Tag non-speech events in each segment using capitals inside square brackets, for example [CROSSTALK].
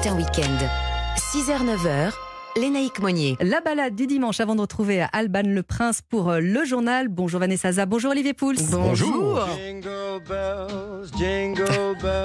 Matin Week-end. 6h-9h, Lénaïque Monnier. La balade du dimanche avant de retrouver Alban Le Prince pour euh, le journal. Bonjour Vanessa Zaza, bonjour Olivier Pouls. Bonjour. On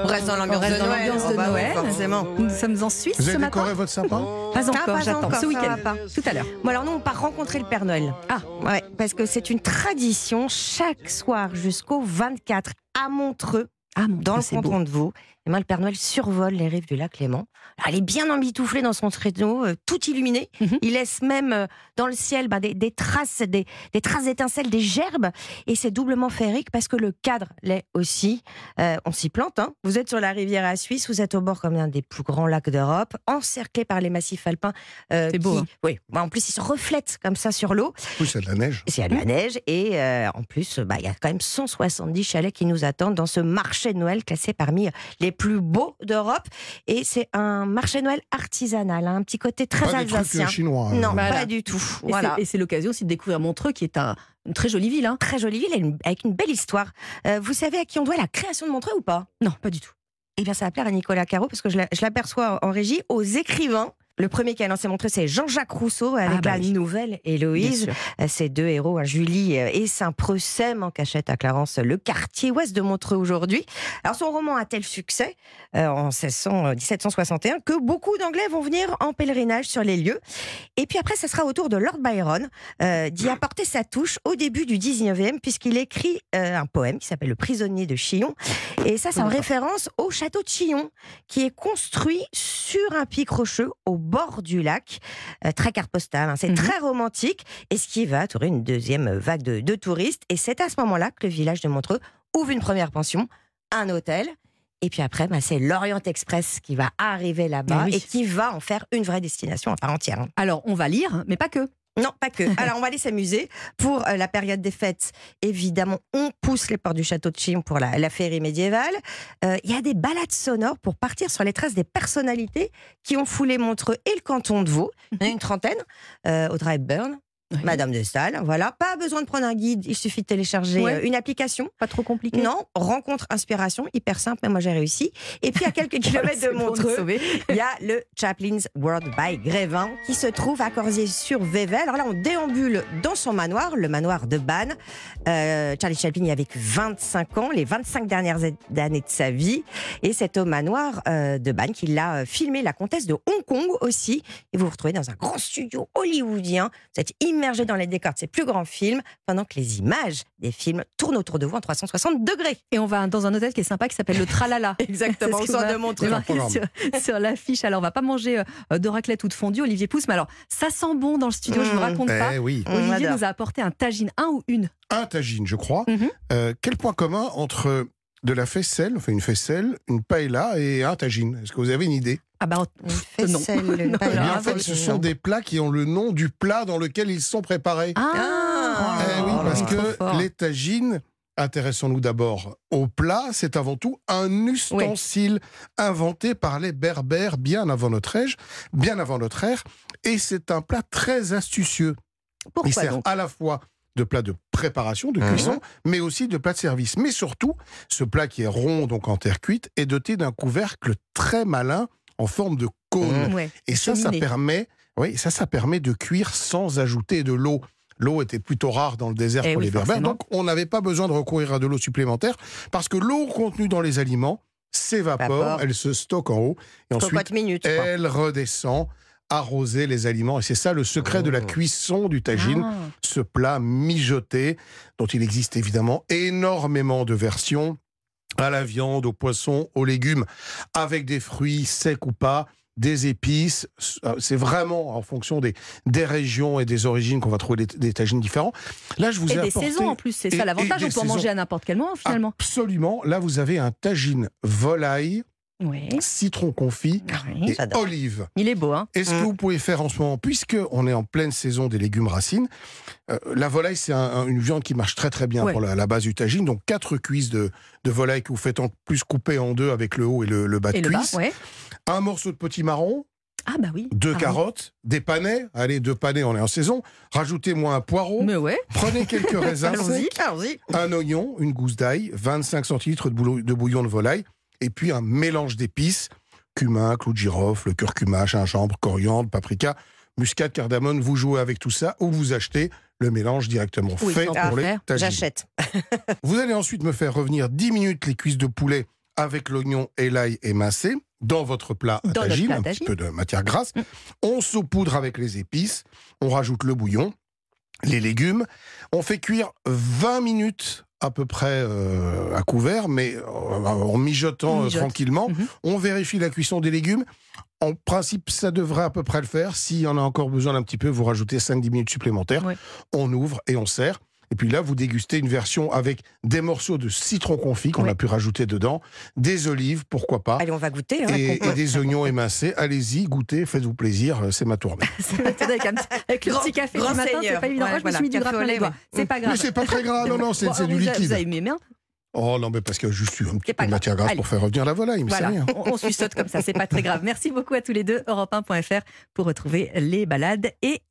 reste dans l'ambiance de Noël. bah forcément. Nous sommes en Suisse Vous ce avez matin. décoré votre sapin Pas encore, pas j'attends. encore, Ce week-end, pas. tout à l'heure. Bon alors nous on part rencontrer le Père Noël. Ah. Ouais, parce que c'est une tradition chaque soir jusqu'au 24 à Montreux, Ah mon dans Dieu, le c'est beau. canton de Vaud. Et ben, le Père Noël survole les rives du lac Léman. Alors, il est bien embitouflé dans son traîneau, euh, tout illuminé. Mhm. Il laisse même euh, dans le ciel ben, des, des traces, des, des traces d'étincelles, des gerbes. Et c'est doublement féerique parce que le cadre l'est aussi. Euh, on s'y plante. Hein. Vous êtes sur la rivière à Suisse, vous êtes au bord comme un des plus grands lacs d'Europe, encerclé par les massifs alpins. euh, C'est beau, qui- hein. Oui. Ben, en plus, ils se reflètent comme ça sur l'eau. Oui, c'est de la neige. Il y a de la neige et euh, en plus, bah, il y a quand même 170 chalets qui nous attendent dans ce marché de Noël classé parmi les plus beaux d'Europe. Et c'est un marché Noël artisanal, hein, un petit côté très Pas des trucs alsacien. euh, chinois. non, euh, Voilà. pas du tout. Et Voilà. c'est- Et c'est l'occasion aussi de découvrir Montreux, qui est un- une très jolie ville. Hein. Très jolie ville avec une belle histoire. Euh, vous savez à qui on doit la création de Montreux ou pas? Non, pas du tout. Eh bien, ça va plaire à Nicolas Caro parce que je l'aperçois en régie aux écrivains. Le premier qui a lancé Montreux, c'est Jean-Jacques Rousseau avec Ah, bah la oui. nouvelle Héloïse. Euh, Ces deux héros, hein, Julie euh, et Saint-Preux, s'aiment en cachette à Clarence, le quartier ouest de Montreux aujourd'hui. Alors son roman a tel succès euh, en 1600, euh, 1761 que beaucoup d'Anglais vont venir en pèlerinage sur les lieux. Et puis après, ça sera au tour de Lord Byron euh, d'y apporter sa touche au début du 19e puisqu'il écrit euh, un poème qui s'appelle Le prisonnier de Chillon. Et ça, c'est en référence au château de Chillon qui est construit sur un pic rocheux au bord du lac. Euh, très carte postale, hein. c'est Mhm. très romantique et ce qui va attirer une deuxième vague de, de touristes. Et c'est à ce moment-là que le village de Montreux ouvre une première pension, un hôtel. Et puis après, bah, c'est l'Orient Express qui va arriver là-bas oui. et qui va en faire une vraie destination à part entière. hein. Alors, on va lire, mais pas que. Non, pas que. [LAUGHS] Alors, on va aller s'amuser. Pour euh, la période des fêtes, évidemment, on pousse les portes du château de Chillon pour la, la féerie médiévale. Euh, Il y a des balades sonores pour partir sur les traces des personnalités qui ont foulé Montreux et le canton de Vaud. Il y en a une trentaine. Euh, Audrey Hepburn, Oui. Madame de Staël. Voilà. Pas besoin de prendre un guide. Il suffit de télécharger Ouais. euh, une application. Pas trop compliqué. Non, rencontre inspiration, hyper simple, mais moi j'ai réussi. Et puis à quelques [LAUGHS] kilomètres de Montreux, il y a le Chaplin's World by Grévin qui se trouve à Corsier-sur-Vével. Alors là, on déambule dans son manoir, le manoir de Bannes. Euh, Charlie Chaplin y a vécu 25 ans, les 25 dernières années de sa vie. Et c'est au manoir euh, de Bannes qu'il a euh, filmé la comtesse de Hong Kong aussi. Et vous vous retrouvez dans un grand studio hollywoodien. Vous êtes immergé dans les décors de ses plus grands films pendant que les images des films tournent autour de vous en 360 degrés. Et on va dans un hôtel qui est sympa qui s'appelle le Tralala. [LAUGHS] Exactement, Montreux. marqué Programme. sur, sur l'affiche. Alors, on va pas manger euh, de raclette ou de fondue, Olivier Pousse, mais alors, ça sent bon dans le studio, je vous Mmh. raconte pas. Eh oui. On Olivier nous a apporté un tagine, un ou une. Un tagine, je crois. Mhm. Euh, quel point commun entre de la faisselle, enfin une faisselle, une paella et un tagine. Est-ce que vous avez une idée? Ah bah, Une [LAUGHS] non. faisselle, une Non, Eh bien, paella. En fait, ce sont des plats qui ont le nom du plat dans lequel ils sont préparés. Ah, Eh oui, Oh, parce que les tagines, intéressons-nous d'abord au plat, c'est avant tout un ustensile inventé par les Berbères bien avant notre âge, bien avant notre ère, et c'est un plat très astucieux. Il Pourquoi sert donc? à la fois de plat de préparation, de Mhm. cuisson, mais aussi de plat de service. Mais surtout, ce plat qui est rond, donc en terre cuite, est doté d'un couvercle très malin en forme de cône. Ouais. Et ça, ça permet, oui, ça, ça permet de cuire sans ajouter de l'eau. L'eau était plutôt rare dans le désert Eh pour oui, les berbères, donc on n'avait pas besoin de recourir à de l'eau supplémentaire parce que l'eau contenue dans les aliments s'évapore, Vapore. elle se stocke en haut et ensuite minutes. elle redescend arroser les aliments. Et c'est ça le secret de la Oh. cuisson du tagine, Ah. ce plat mijoté dont il existe évidemment énormément de versions à la viande, au poisson, aux légumes, avec des fruits secs ou pas, des épices. C'est vraiment en fonction des, des régions et des origines qu'on va trouver des, des tagines différents. Là, je vous Et ai des apporté- saisons en plus, c'est ça l'avantage. On peut en manger à n'importe quel moment finalement. Absolument. Là, vous avez un tagine volaille, Oui. citron confit Oui, et j'adore. olive. Il est beau, hein Et ce que Mm. vous pouvez faire en ce moment, puisque on est en pleine saison des légumes racines, euh, la volaille c'est un- un- une viande qui marche très très bien Ouais. pour la, la base du tagine. Donc quatre cuisses de, de volaille que vous faites en plus couper en deux avec le haut et le, le bas de Et le bas, cuisse. ouais. Un morceau de petit marron, Ah bah oui. deux Ah oui. carottes, des panais. Allez, deux panais, on est en saison. Rajoutez-moi un poireau. Mais ouais. Prenez quelques [LAUGHS] raisins Allons-y. Allons-y. un oignon, une gousse d'ail, 25 centilitres de bouillon de volaille, et puis un mélange d'épices. cumin, clou de girofle, curcuma, gingembre, coriandre, paprika, muscade, cardamone. Vous jouez avec tout ça ou vous achetez le mélange directement Oui, fait pour les. J'achète. [LAUGHS] Vous allez ensuite me faire revenir 10 minutes les cuisses de poulet avec l'oignon et l'ail émincé dans votre plat à tagine, un petit peu de matière grasse. Mm. On saupoudre avec les épices, on rajoute le bouillon, les légumes. On fait cuire 20 minutes à peu près euh, à couvert, mais euh, en mijotant euh, mijote. tranquillement. Mhm. On vérifie la cuisson des légumes. En principe, ça devrait à peu près le faire. S'il y en a encore besoin d'un petit peu, vous rajoutez 5-10 minutes supplémentaires. Ouais. On ouvre et on sert. Et puis là, vous dégustez une version avec des morceaux de citron confit qu'on a pu rajouter dedans, des olives, pourquoi pas, Allez, on va goûter. hein, et, des oignons émincés. Allez-y, goûtez, faites-vous plaisir, euh, c'est ma tournée. [LAUGHS] C'est avec, un petit- avec le Grand- petit café grand du matin, c'est pas évident. Ouais, Moi, je me suis mis du ouais. C'est pas grave. Mais c'est pas très gras, non, non, c'est Bon, du liquide. Vous avez aimé bien Oh non, mais parce que juste un petit peu de grave. matière grasse Allez. pour faire revenir la volaille, mais Voilà, c'est rien. on, on suit saute comme ça, c'est pas très grave. Merci beaucoup à tous les deux. Europe1.fr pour retrouver les balades et